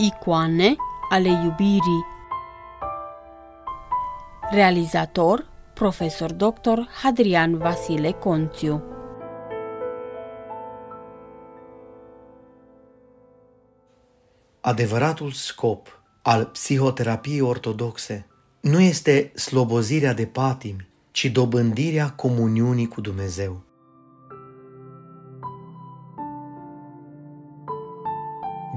Icoane ale iubirii Realizator Profesor Dr. Hadrian Vasile Conțiu Adevăratul scop al psihoterapiei ortodoxe nu este slobozirea de patimi, ci dobândirea comuniunii cu Dumnezeu.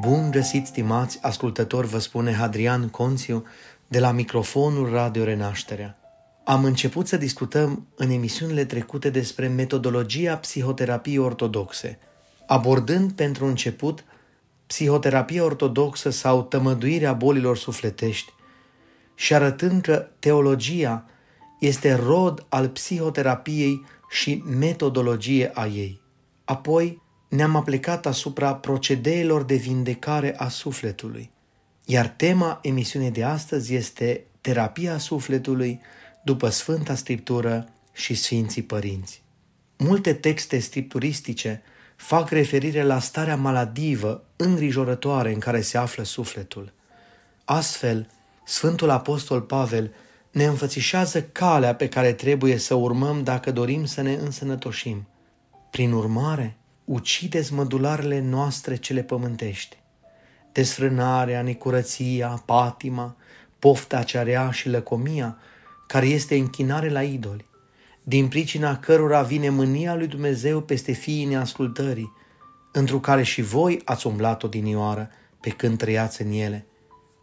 Bun găsit, stimați ascultători, vă spune Hadrian Conțiu de la microfonul Radio Renașterea. Am început să discutăm în emisiunile trecute despre metodologia psihoterapiei ortodoxe, abordând pentru început psihoterapia ortodoxă sau tămăduirea bolilor sufletești și arătând că teologia este rod al psihoterapiei și metodologie a ei. Apoi ne-am aplicat asupra procedeelor de vindecare a sufletului, iar tema emisiunii de astăzi este terapia sufletului după Sfânta Scriptură și Sfinții Părinți. Multe texte scripturistice fac referire la starea maladivă, îngrijorătoare în care se află sufletul. Astfel, Sfântul Apostol Pavel ne înfățișează calea pe care trebuie să urmăm dacă dorim să ne însănătoșim. Prin urmare, ucideți mădularele noastre cele pământești. Desfrânarea, necurăția, patima, pofta cearea și lăcomia, care este închinare la idoli, din pricina cărora vine mânia lui Dumnezeu peste fiii neascultării, într care și voi ați umblat odinioară pe când trăiați în ele.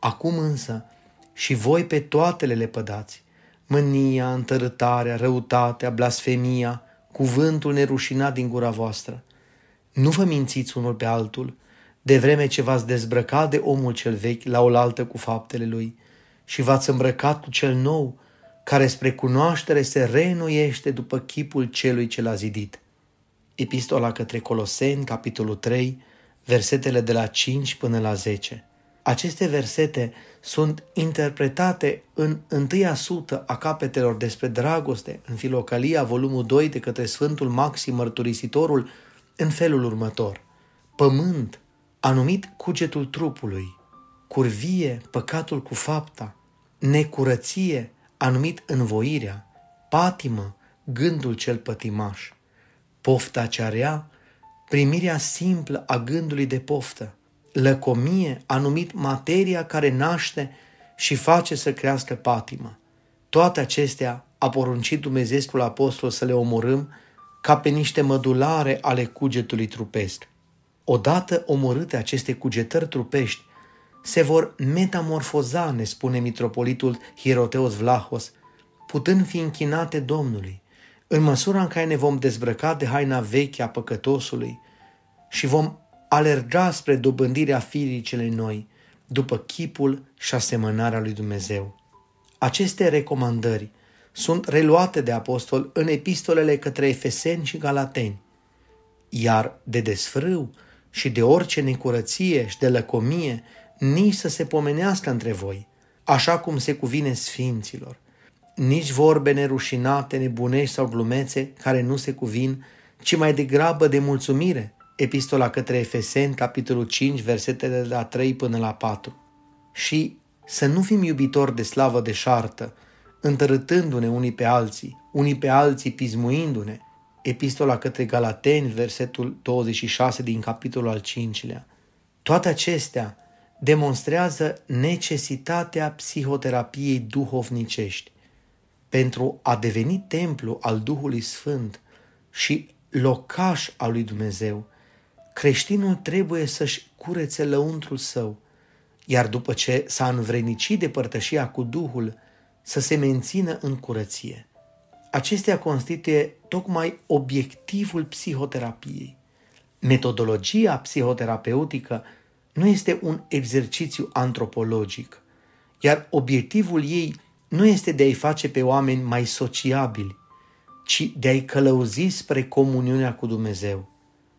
Acum însă și voi pe toate le lepădați, mânia, întărâtarea, răutatea, blasfemia, cuvântul nerușinat din gura voastră. Nu vă mințiți unul pe altul, de vreme ce v-ați dezbrăcat de omul cel vechi la oaltă cu faptele lui și v-ați îmbrăcat cu cel nou, care spre cunoaștere se reînnoiește după chipul celui ce l-a zidit. Epistola către Coloseni, capitolul 3, versetele de la 5 până la 10. Aceste versete sunt interpretate în întâia sută a capetelor despre dragoste în Filocalia, volumul 2, de către Sfântul Maxim Mărturisitorul, în felul următor. Pământ, anumit cugetul trupului, curvie, păcatul cu fapta, necurăție, anumit învoirea, patimă, gândul cel pătimaș, pofta cea rea, primirea simplă a gândului de poftă, lăcomie, anumit materia care naște și face să crească patimă. Toate acestea a poruncit Dumnezeul Apostol să le omorâm ca pe niște mădulare ale cugetului trupesc. Odată omorâte aceste cugetări trupești, se vor metamorfoza, ne spune mitropolitul Hieroteos Vlahos, putând fi închinate Domnului, în măsura în care ne vom dezbrăca de haina veche a păcătosului și vom alerga spre dobândirea firii cele noi, după chipul și asemănarea lui Dumnezeu. Aceste recomandări sunt reluate de apostol în epistolele către Efeseni și Galateni, iar de desfrâu și de orice necurăție și de lăcomie nici să se pomenească între voi, așa cum se cuvine sfinților, nici vorbe nerușinate, nebunești sau glumețe care nu se cuvin, ci mai degrabă de mulțumire, Epistola către Efeseni, capitolul 5, versetele de la 3 până la 4. Și să nu fim iubitori de slavă de șartă, întărâtându-ne unii pe alții, unii pe alții pismuindu-ne. Epistola către Galateni, versetul 26 din capitolul al 5-lea. Toate acestea demonstrează necesitatea psihoterapiei duhovnicești pentru a deveni templu al Duhului Sfânt și locaș al lui Dumnezeu, creștinul trebuie să-și curețe lăuntrul său, iar după ce s-a învrenicit de părtășia cu Duhul, să se mențină în curăție. Acestea constituie tocmai obiectivul psihoterapiei. Metodologia psihoterapeutică nu este un exercițiu antropologic, iar obiectivul ei nu este de a-i face pe oameni mai sociabili, ci de a-i călăuzi spre comuniunea cu Dumnezeu.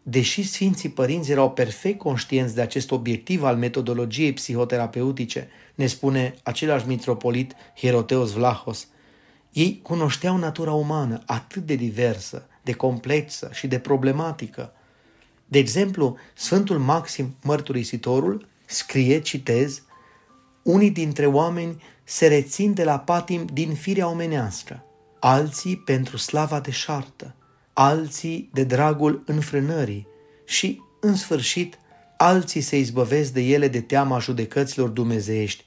Deși Sfinții Părinți erau perfect conștienți de acest obiectiv al metodologiei psihoterapeutice, ne spune același mitropolit Hieroteos Vlahos, ei cunoșteau natura umană atât de diversă, de complexă și de problematică. De exemplu, Sfântul Maxim Mărturisitorul Scrie, citez, unii dintre oameni se rețin de la patim din firea omenească, alții pentru slava deșartă, alții de dragul înfrânării și, în sfârșit, alții se izbăvesc de ele de teama judecăților dumnezeiești.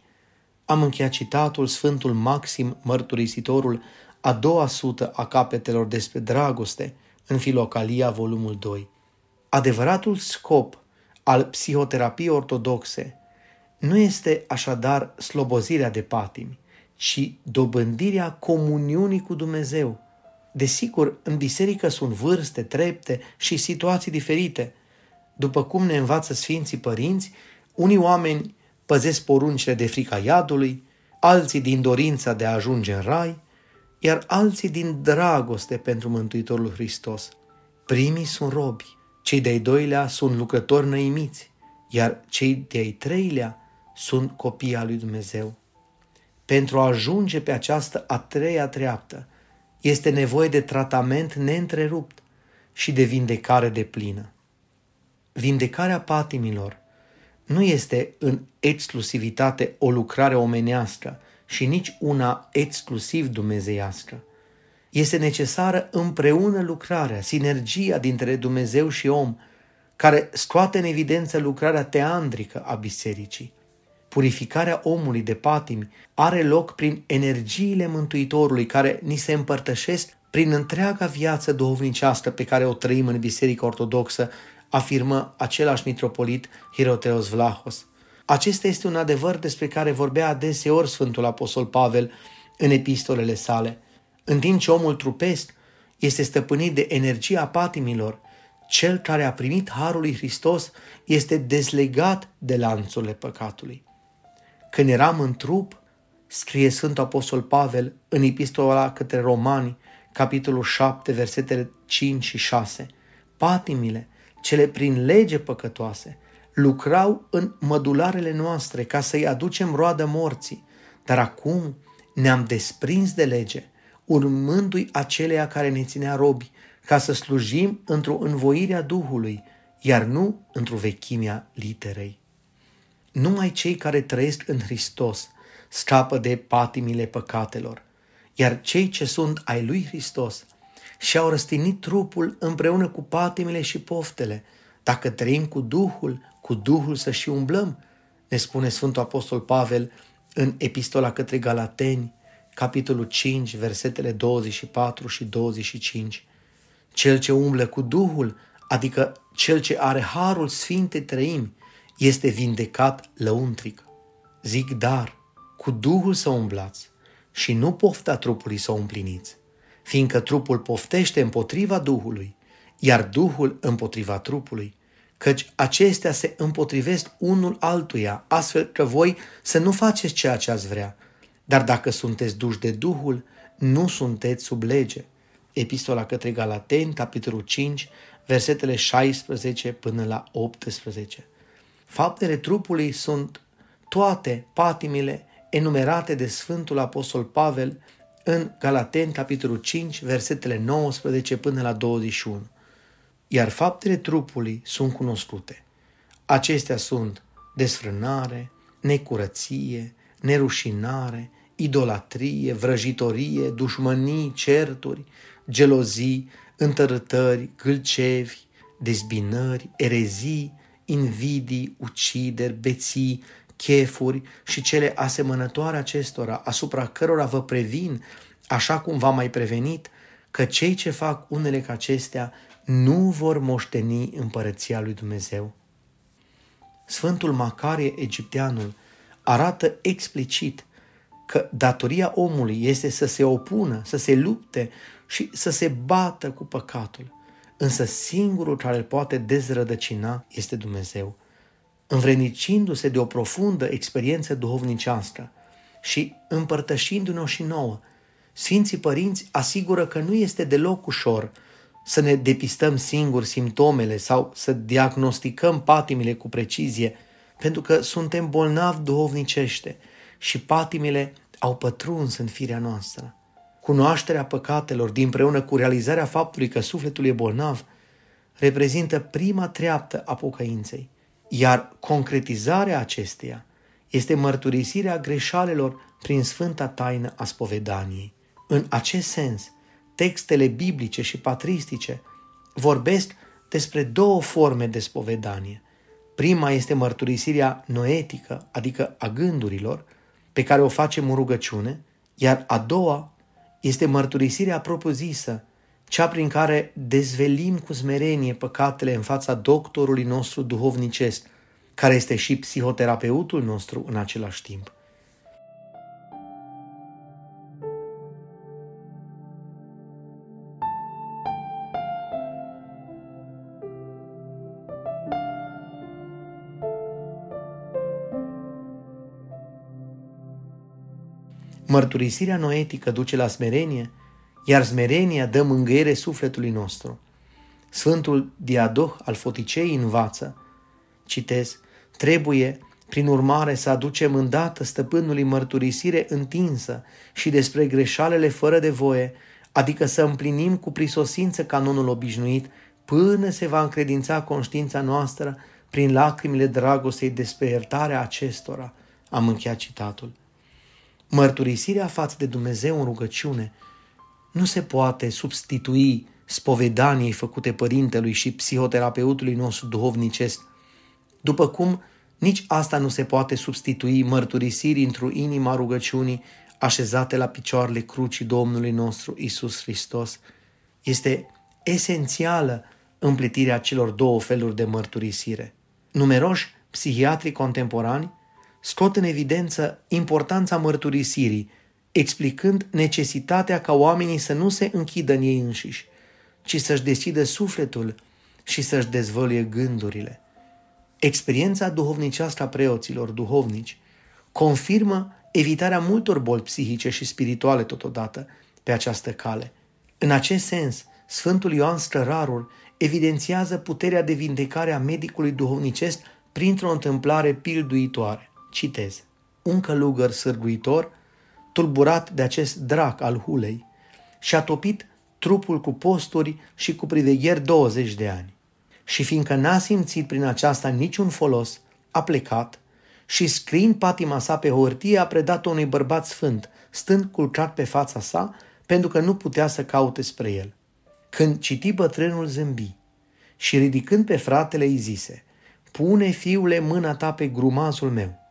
Am încheiat citatul Sfântul Maxim, mărturisitorul, a doua sută a capetelor despre dragoste, în Filocalia, volumul 2. Adevăratul scop al psihoterapiei ortodoxe nu este așadar slobozirea de patimi, ci dobândirea comuniunii cu Dumnezeu. Desigur, în biserică sunt vârste, trepte și situații diferite. După cum ne învață Sfinții Părinți, unii oameni păzesc poruncile de frica iadului, alții din dorința de a ajunge în rai, iar alții din dragoste pentru Mântuitorul Hristos. Primii sunt robi, cei de-ai doilea sunt lucrători năimiți, iar cei de-ai treilea sunt copii al lui Dumnezeu. Pentru a ajunge pe această a treia treaptă, este nevoie de tratament neîntrerupt și de vindecare de plină. Vindecarea patimilor nu este în exclusivitate o lucrare omenească și nici una exclusiv dumnezeiască. Este necesară împreună lucrarea, sinergia dintre Dumnezeu și om, care scoate în evidență lucrarea teandrică a bisericii. Purificarea omului de patimi are loc prin energiile Mântuitorului care ni se împărtășesc prin întreaga viață duhovnicească pe care o trăim în Biserica Ortodoxă, afirmă același mitropolit Hiroteos Vlahos. Acesta este un adevăr despre care vorbea adeseori Sfântul Apostol Pavel în epistolele sale. În timp ce omul trupesc este stăpânit de energia patimilor, cel care a primit Harul lui Hristos este dezlegat de lanțurile păcatului. Când eram în trup, scrie Sfântul Apostol Pavel în epistola către Romani, capitolul 7, versetele 5 și 6, patimile, cele prin lege păcătoase, lucrau în mădularele noastre ca să-i aducem roadă morții, dar acum ne-am desprins de lege, urmându-i aceleia care ne ținea robi, ca să slujim într-o învoire a Duhului, iar nu într-o vechimea literei. Numai cei care trăiesc în Hristos scapă de patimile păcatelor, iar cei ce sunt ai lui Hristos și-au răstinit trupul împreună cu patimile și poftele. Dacă trăim cu Duhul, cu Duhul să și umblăm, ne spune Sfântul Apostol Pavel în Epistola către Galateni, capitolul 5, versetele 24 și 25. Cel ce umblă cu Duhul, adică cel ce are harul Sfinte Trăimi, este vindecat lăuntric. Zic dar, cu Duhul să umblați și nu pofta trupului să o împliniți, fiindcă trupul poftește împotriva Duhului, iar Duhul împotriva trupului, căci acestea se împotrivesc unul altuia, astfel că voi să nu faceți ceea ce ați vrea. Dar dacă sunteți duși de Duhul, nu sunteți sub lege. Epistola către Galateni, capitolul 5, versetele 16 până la 18. Faptele trupului sunt toate patimile enumerate de Sfântul Apostol Pavel în Galaten, capitolul 5, versetele 19 până la 21. Iar faptele trupului sunt cunoscute. Acestea sunt desfrânare, necurăție, nerușinare, idolatrie, vrăjitorie, dușmănii, certuri, gelozii, întărătări, gâlcevi, dezbinări, erezii, invidii, ucideri, beții, chefuri și cele asemănătoare acestora, asupra cărora vă previn, așa cum v-am mai prevenit, că cei ce fac unele ca acestea nu vor moșteni împărăția lui Dumnezeu. Sfântul Macarie Egipteanul arată explicit că datoria omului este să se opună, să se lupte și să se bată cu păcatul. Însă singurul care îl poate dezrădăcina este Dumnezeu, învrenicindu-se de o profundă experiență duhovnicească și împărtășindu-ne și nouă. Sfinții părinți asigură că nu este deloc ușor să ne depistăm singuri simptomele sau să diagnosticăm patimile cu precizie, pentru că suntem bolnavi duhovnicește și patimile au pătruns în firea noastră. Cunoașterea păcatelor dinpreună cu realizarea faptului că sufletul e bolnav reprezintă prima treaptă a pocăinței. iar concretizarea acesteia este mărturisirea greșalelor prin sfânta taină a spovedaniei. În acest sens, textele biblice și patristice vorbesc despre două forme de spovedanie. Prima este mărturisirea noetică, adică a gândurilor, pe care o facem în rugăciune, iar a doua este mărturisirea propriu-zisă, cea prin care dezvelim cu smerenie păcatele în fața doctorului nostru duhovnicesc, care este și psihoterapeutul nostru în același timp. Mărturisirea noetică duce la smerenie, iar smerenia dă mângâiere sufletului nostru. Sfântul Diadoh al Foticei învață, citez, trebuie, prin urmare, să aducem îndată stăpânului mărturisire întinsă și despre greșalele fără de voie, adică să împlinim cu prisosință canonul obișnuit, până se va încredința conștiința noastră prin lacrimile dragostei despre iertarea acestora. Am încheiat citatul. Mărturisirea față de Dumnezeu în rugăciune nu se poate substitui spovedaniei făcute părintelui și psihoterapeutului nostru duhovnicesc, după cum nici asta nu se poate substitui mărturisirii într-o inima rugăciunii așezate la picioarele crucii Domnului nostru Isus Hristos. Este esențială împletirea celor două feluri de mărturisire. Numeroși psihiatri contemporani scot în evidență importanța mărturisirii, explicând necesitatea ca oamenii să nu se închidă în ei înșiși, ci să-și deschidă sufletul și să-și dezvăluie gândurile. Experiența duhovnicească a preoților duhovnici confirmă evitarea multor boli psihice și spirituale totodată pe această cale. În acest sens, Sfântul Ioan Strărarul evidențiază puterea de vindecare a medicului duhovnicesc printr-o întâmplare pilduitoare. Citez. Un călugăr sârguitor, tulburat de acest drac al hulei, și-a topit trupul cu posturi și cu privegheri 20 de ani. Și fiindcă n-a simțit prin aceasta niciun folos, a plecat și scriind patima sa pe hârtie a predat-o unui bărbat sfânt, stând culcat pe fața sa, pentru că nu putea să caute spre el. Când citi bătrânul zâmbi și ridicând pe fratele îi zise, Pune, fiule, mâna ta pe grumazul meu.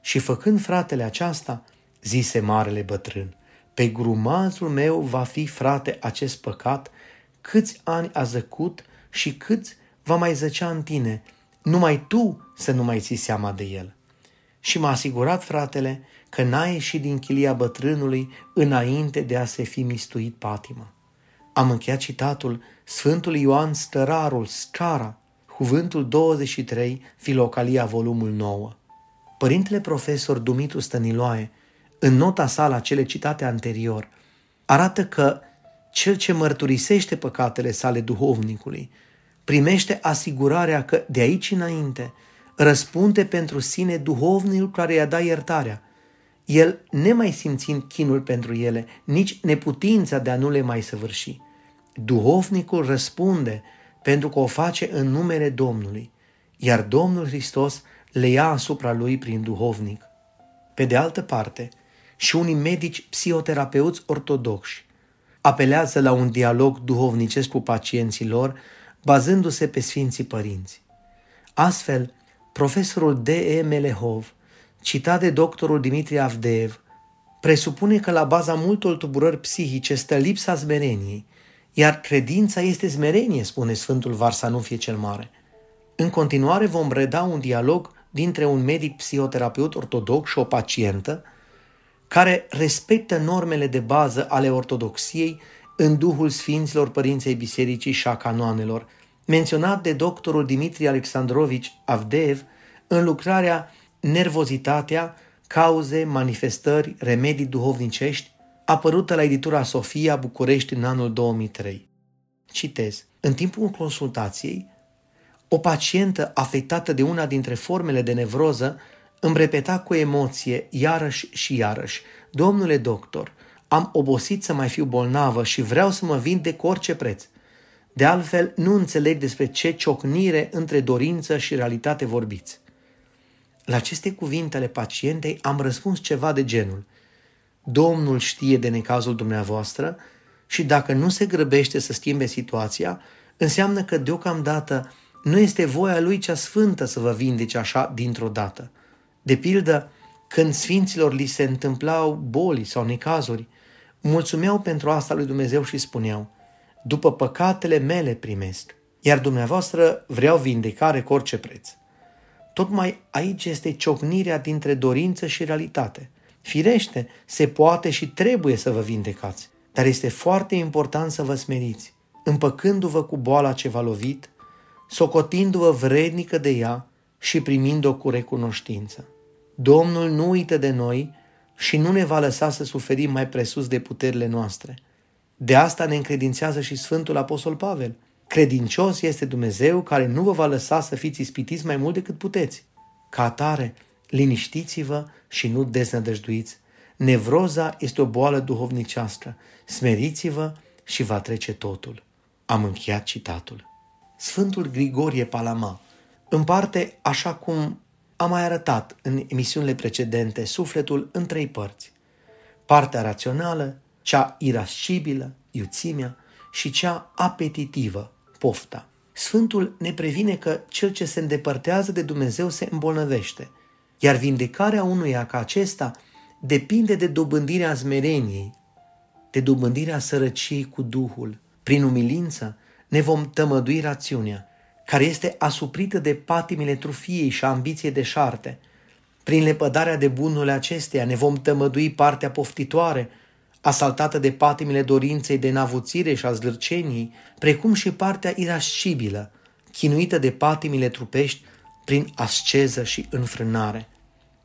Și făcând fratele aceasta, zise marele bătrân, pe grumazul meu va fi, frate, acest păcat, câți ani a zăcut și câți va mai zăcea în tine, numai tu să nu mai ții seama de el. Și m-a asigurat, fratele, că n-a ieșit din chilia bătrânului înainte de a se fi mistuit patima. Am încheiat citatul Sfântul Ioan Stărarul, Scara, cuvântul 23, Filocalia, volumul 9. Părintele profesor Dumitru Stăniloae, în nota sa la cele citate anterior, arată că cel ce mărturisește păcatele sale duhovnicului primește asigurarea că de aici înainte răspunde pentru sine duhovnicul care i-a dat iertarea, el nemai simțind chinul pentru ele, nici neputința de a nu le mai săvârși. Duhovnicul răspunde pentru că o face în numele Domnului, iar Domnul Hristos le ia asupra lui prin duhovnic. Pe de altă parte, și unii medici psihoterapeuți ortodoxi apelează la un dialog duhovnicesc cu pacienții lor, bazându-se pe Sfinții Părinți. Astfel, profesorul D.E. Melehov, citat de doctorul Dimitri Avdeev, presupune că la baza multor tulburări psihice stă lipsa zmereniei, iar credința este zmerenie, spune Sfântul Varsanufie cel Mare. În continuare vom reda un dialog dintre un medic psihoterapeut ortodox și o pacientă, care respectă normele de bază ale ortodoxiei în duhul Sfinților Părinței Bisericii și a canoanelor, menționat de doctorul Dimitri Alexandrovici Avdeev în lucrarea Nervozitatea, cauze, manifestări, remedii duhovnicești, apărută la editura Sofia București în anul 2003. Citez. În timpul consultației, o pacientă afectată de una dintre formele de nevroză îmi repeta cu emoție, iarăși și iarăși, Domnule doctor, am obosit să mai fiu bolnavă și vreau să mă vindec cu orice preț. De altfel, nu înțeleg despre ce ciocnire între dorință și realitate vorbiți. La aceste cuvinte ale pacientei am răspuns ceva de genul. Domnul știe de necazul dumneavoastră și dacă nu se grăbește să schimbe situația, înseamnă că deocamdată nu este voia lui cea sfântă să vă vindece așa dintr-o dată. De pildă, când sfinților li se întâmplau boli sau necazuri, mulțumeau pentru asta lui Dumnezeu și spuneau, după păcatele mele primesc, iar dumneavoastră vreau vindecare cu orice preț. Tocmai aici este ciocnirea dintre dorință și realitate. Firește, se poate și trebuie să vă vindecați, dar este foarte important să vă smeriți, împăcându-vă cu boala ce v-a lovit, socotindu-vă vrednică de ea și primind-o cu recunoștință. Domnul nu uită de noi și nu ne va lăsa să suferim mai presus de puterile noastre. De asta ne încredințează și Sfântul Apostol Pavel. Credincios este Dumnezeu care nu vă va lăsa să fiți ispitiți mai mult decât puteți. Ca atare, liniștiți-vă și nu deznădăjduiți. Nevroza este o boală duhovnicească. Smeriți-vă și va trece totul. Am încheiat citatul. Sfântul Grigorie Palama împarte, așa cum am mai arătat în emisiunile precedente, sufletul în trei părți. Partea rațională, cea irascibilă, iuțimea, și cea apetitivă, pofta. Sfântul ne previne că cel ce se îndepărtează de Dumnezeu se îmbolnăvește, iar vindecarea unuia ca acesta depinde de dobândirea zmereniei, de dobândirea sărăciei cu Duhul. Prin umilință ne vom tămădui rațiunea, care este asuprită de patimile trufiei și ambiției de șarte. Prin lepădarea de bunurile acesteia ne vom tămădui partea poftitoare, asaltată de patimile dorinței de navuțire și a zlârcenii, precum și partea irascibilă, chinuită de patimile trupești prin asceză și înfrânare.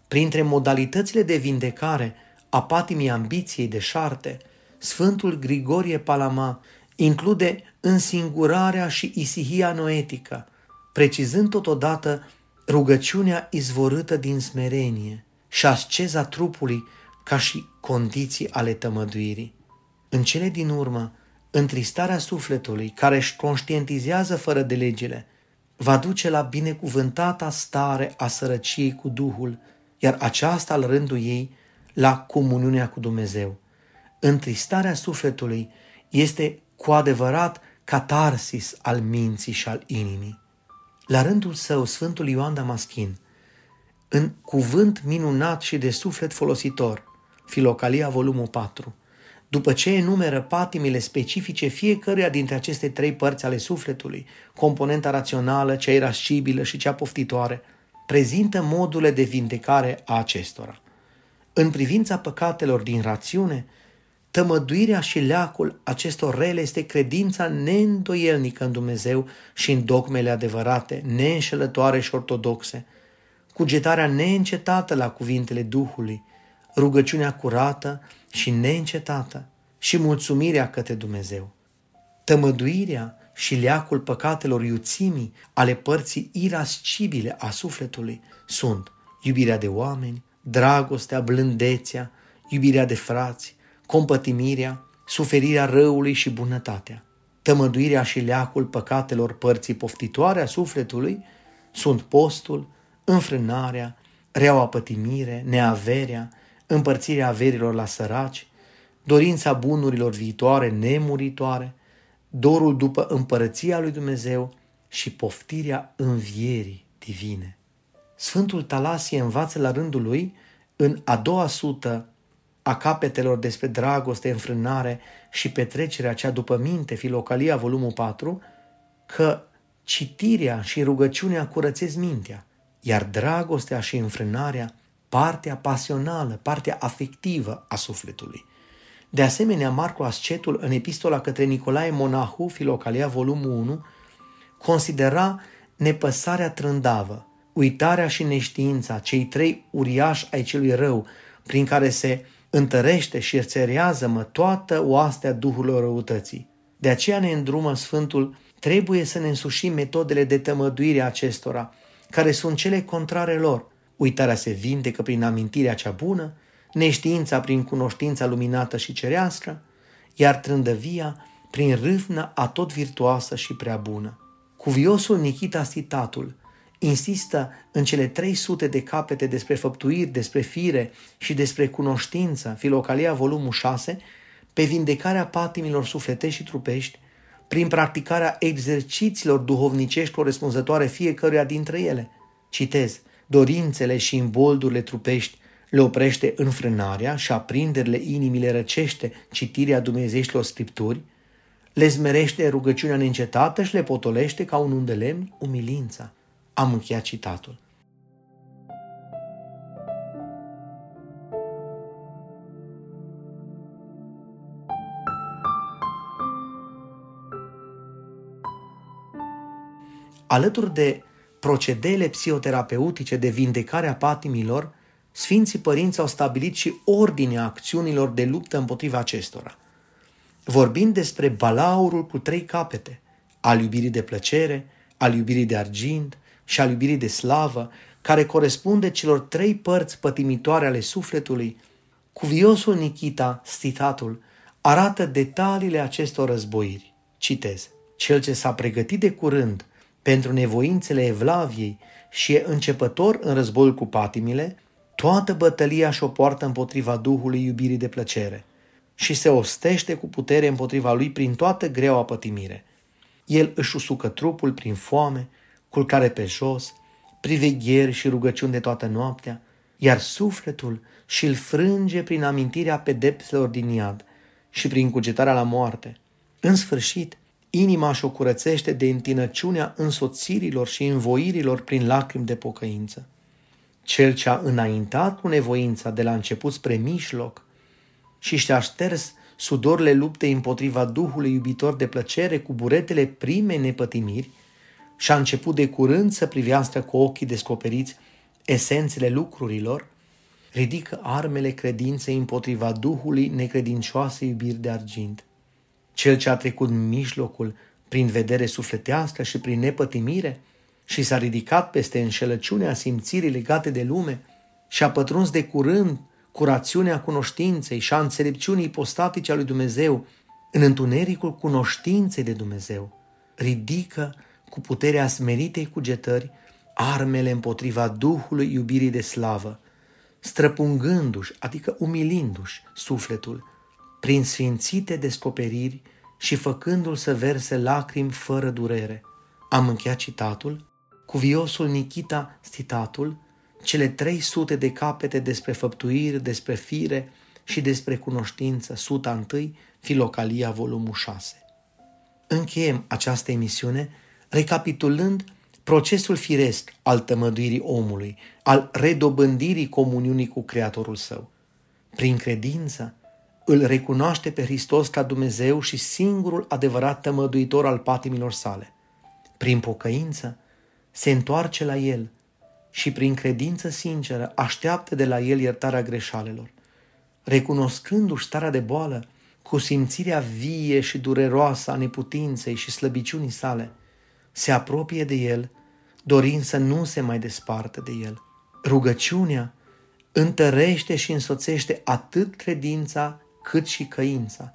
Printre modalitățile de vindecare a patimii ambiției de șarte, Sfântul Grigorie Palama include însingurarea și isihia noetică, precizând totodată rugăciunea izvorâtă din smerenie și asceza trupului ca și condiții ale tămăduirii. În cele din urmă, întristarea sufletului care își conștientizează fără de legile, va duce la binecuvântata stare a sărăciei cu Duhul, iar aceasta al rândul ei la comuniunea cu Dumnezeu. Întristarea sufletului este cu adevărat catarsis al minții și al inimii. La rândul său, Sfântul Ioan Damaschin, în cuvânt minunat și de suflet folositor, Filocalia, volumul 4. După ce enumeră patimile specifice fiecăruia dintre aceste trei părți ale sufletului, componenta rațională, cea irascibilă și cea poftitoare, prezintă modurile de vindecare a acestora. În privința păcatelor din rațiune, tămăduirea și leacul acestor rele este credința neîndoielnică în Dumnezeu și în dogmele adevărate, neînșelătoare și ortodoxe, cugetarea neîncetată la cuvintele Duhului, rugăciunea curată și neîncetată și mulțumirea către Dumnezeu. Tămăduirea și leacul păcatelor iuțimii ale părții irascibile a sufletului sunt iubirea de oameni, dragostea, blândețea, iubirea de frați, compătimirea, suferirea răului și bunătatea. Tămăduirea și leacul păcatelor părții poftitoare a sufletului sunt postul, înfrânarea, reaua pătimire, neaverea, împărțirea averilor la săraci, dorința bunurilor viitoare, nemuritoare, dorul după împărăția lui Dumnezeu și poftirea învierii divine. Sfântul Talasie învață la rândul lui, în a doua sută a capetelor despre dragoste, înfrânare și petrecerea cea după minte, Filocalia, volumul 4, că citirea și rugăciunea curățesc mintea, iar dragostea și înfrânarea partea pasională, partea afectivă a sufletului. De asemenea, Marco Ascetul, în epistola către Nicolae Monahu, Filocalia, volumul 1, considera nepăsarea trândavă, uitarea și neștiința, cei trei uriași ai celui rău, prin care se întărește și țerează mă toată oastea duhurilor răutății. De aceea ne îndrumă Sfântul, trebuie să ne însușim metodele de tămăduire a acestora, care sunt cele contrare lor, Uitarea se vindecă prin amintirea cea bună, neștiința prin cunoștința luminată și cerească, iar trândăvia prin râvnă atot virtuoasă și prea bună. Cuviosul Nikita Stitatul insistă în cele 300 de capete despre făptuiri, despre fire și despre cunoștință, Filocalia volumul 6, pe vindecarea patimilor sufletești și trupești, prin practicarea exercițiilor duhovnicești corespunzătoare fiecăruia dintre ele. Citez, dorințele și imboldurile trupești le oprește înfrânarea și aprinderile inimii le răcește citirea dumnezeștilor scripturi, le zmerește rugăciunea neîncetată și le potolește ca un undelemn umilința. Am încheiat citatul. Alături de procedeele psihoterapeutice de vindecare a patimilor, Sfinții Părinți au stabilit și ordinea acțiunilor de luptă împotriva acestora. Vorbind despre balaurul cu trei capete, al iubirii de plăcere, al iubirii de argint și al iubirii de slavă, care corespunde celor trei părți pătimitoare ale sufletului, cuviosul Nikita, stitatul, arată detaliile acestor războiri. Citez. Cel ce s-a pregătit de curând pentru nevoințele Evlaviei și e începător în războiul cu patimile, toată bătălia și-o poartă împotriva Duhului iubirii de plăcere și se ostește cu putere împotriva lui prin toată greaua pătimire. El își usucă trupul prin foame, culcare pe jos, privegheri și rugăciuni de toată noaptea, iar sufletul și-l frânge prin amintirea pedepselor din iad și prin cugetarea la moarte. În sfârșit, inima și-o curățește de întinăciunea însoțirilor și învoirilor prin lacrimi de pocăință. Cel ce a înaintat cu nevoința de la început spre mijloc și și-a șters sudorile luptei împotriva Duhului iubitor de plăcere cu buretele primei nepătimiri și a început de curând să privească cu ochii descoperiți esențele lucrurilor, ridică armele credinței împotriva Duhului necredincioase iubiri de argint. Cel ce a trecut în mijlocul prin vedere sufletească și prin nepătimire și s-a ridicat peste înșelăciunea simțirii legate de lume și a pătruns de curând cu rațiunea cunoștinței și a înțelepciunii postatice a lui Dumnezeu în întunericul cunoștinței de Dumnezeu, ridică cu puterea smeritei cugetări armele împotriva Duhului iubirii de slavă, străpungându-și, adică umilindu-și sufletul, prin sfințite descoperiri și făcându-l să verse lacrimi fără durere. Am încheiat citatul, cuviosul Nikita citatul, cele 300 de capete despre făptuiri, despre fire și despre cunoștință, suta 1, Filocalia, volumul 6. Încheiem această emisiune recapitulând procesul firesc al tămăduirii omului, al redobândirii comuniunii cu Creatorul său. Prin credință, îl recunoaște pe Hristos ca Dumnezeu și singurul adevărat tămăduitor al patimilor sale. Prin pocăință, se întoarce la El și prin credință sinceră așteaptă de la El iertarea greșalelor. Recunoscându-și starea de boală, cu simțirea vie și dureroasă a neputinței și slăbiciunii sale, se apropie de El, dorind să nu se mai despartă de El. Rugăciunea întărește și însoțește atât credința cât și căința,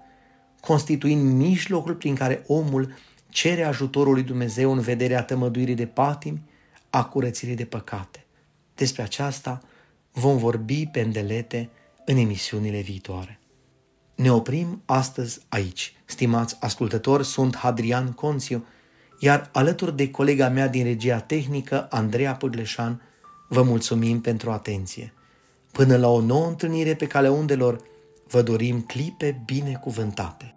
constituind mijlocul prin care omul cere ajutorul lui Dumnezeu în vederea tămăduirii de patimi, a curățirii de păcate. Despre aceasta vom vorbi pe îndelete în emisiunile viitoare. Ne oprim astăzi aici. Stimați ascultători, sunt Hadrian Conțiu, iar alături de colega mea din regia tehnică, Andreea Pârleșan, vă mulțumim pentru atenție. Până la o nouă întâlnire pe calea undelor, vă dorim clipe binecuvântate.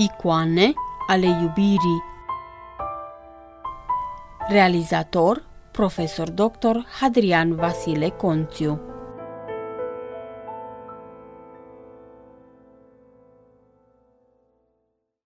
Icoane ale iubirii Realizator Profesor Dr. Hadrian Vasile Conțiu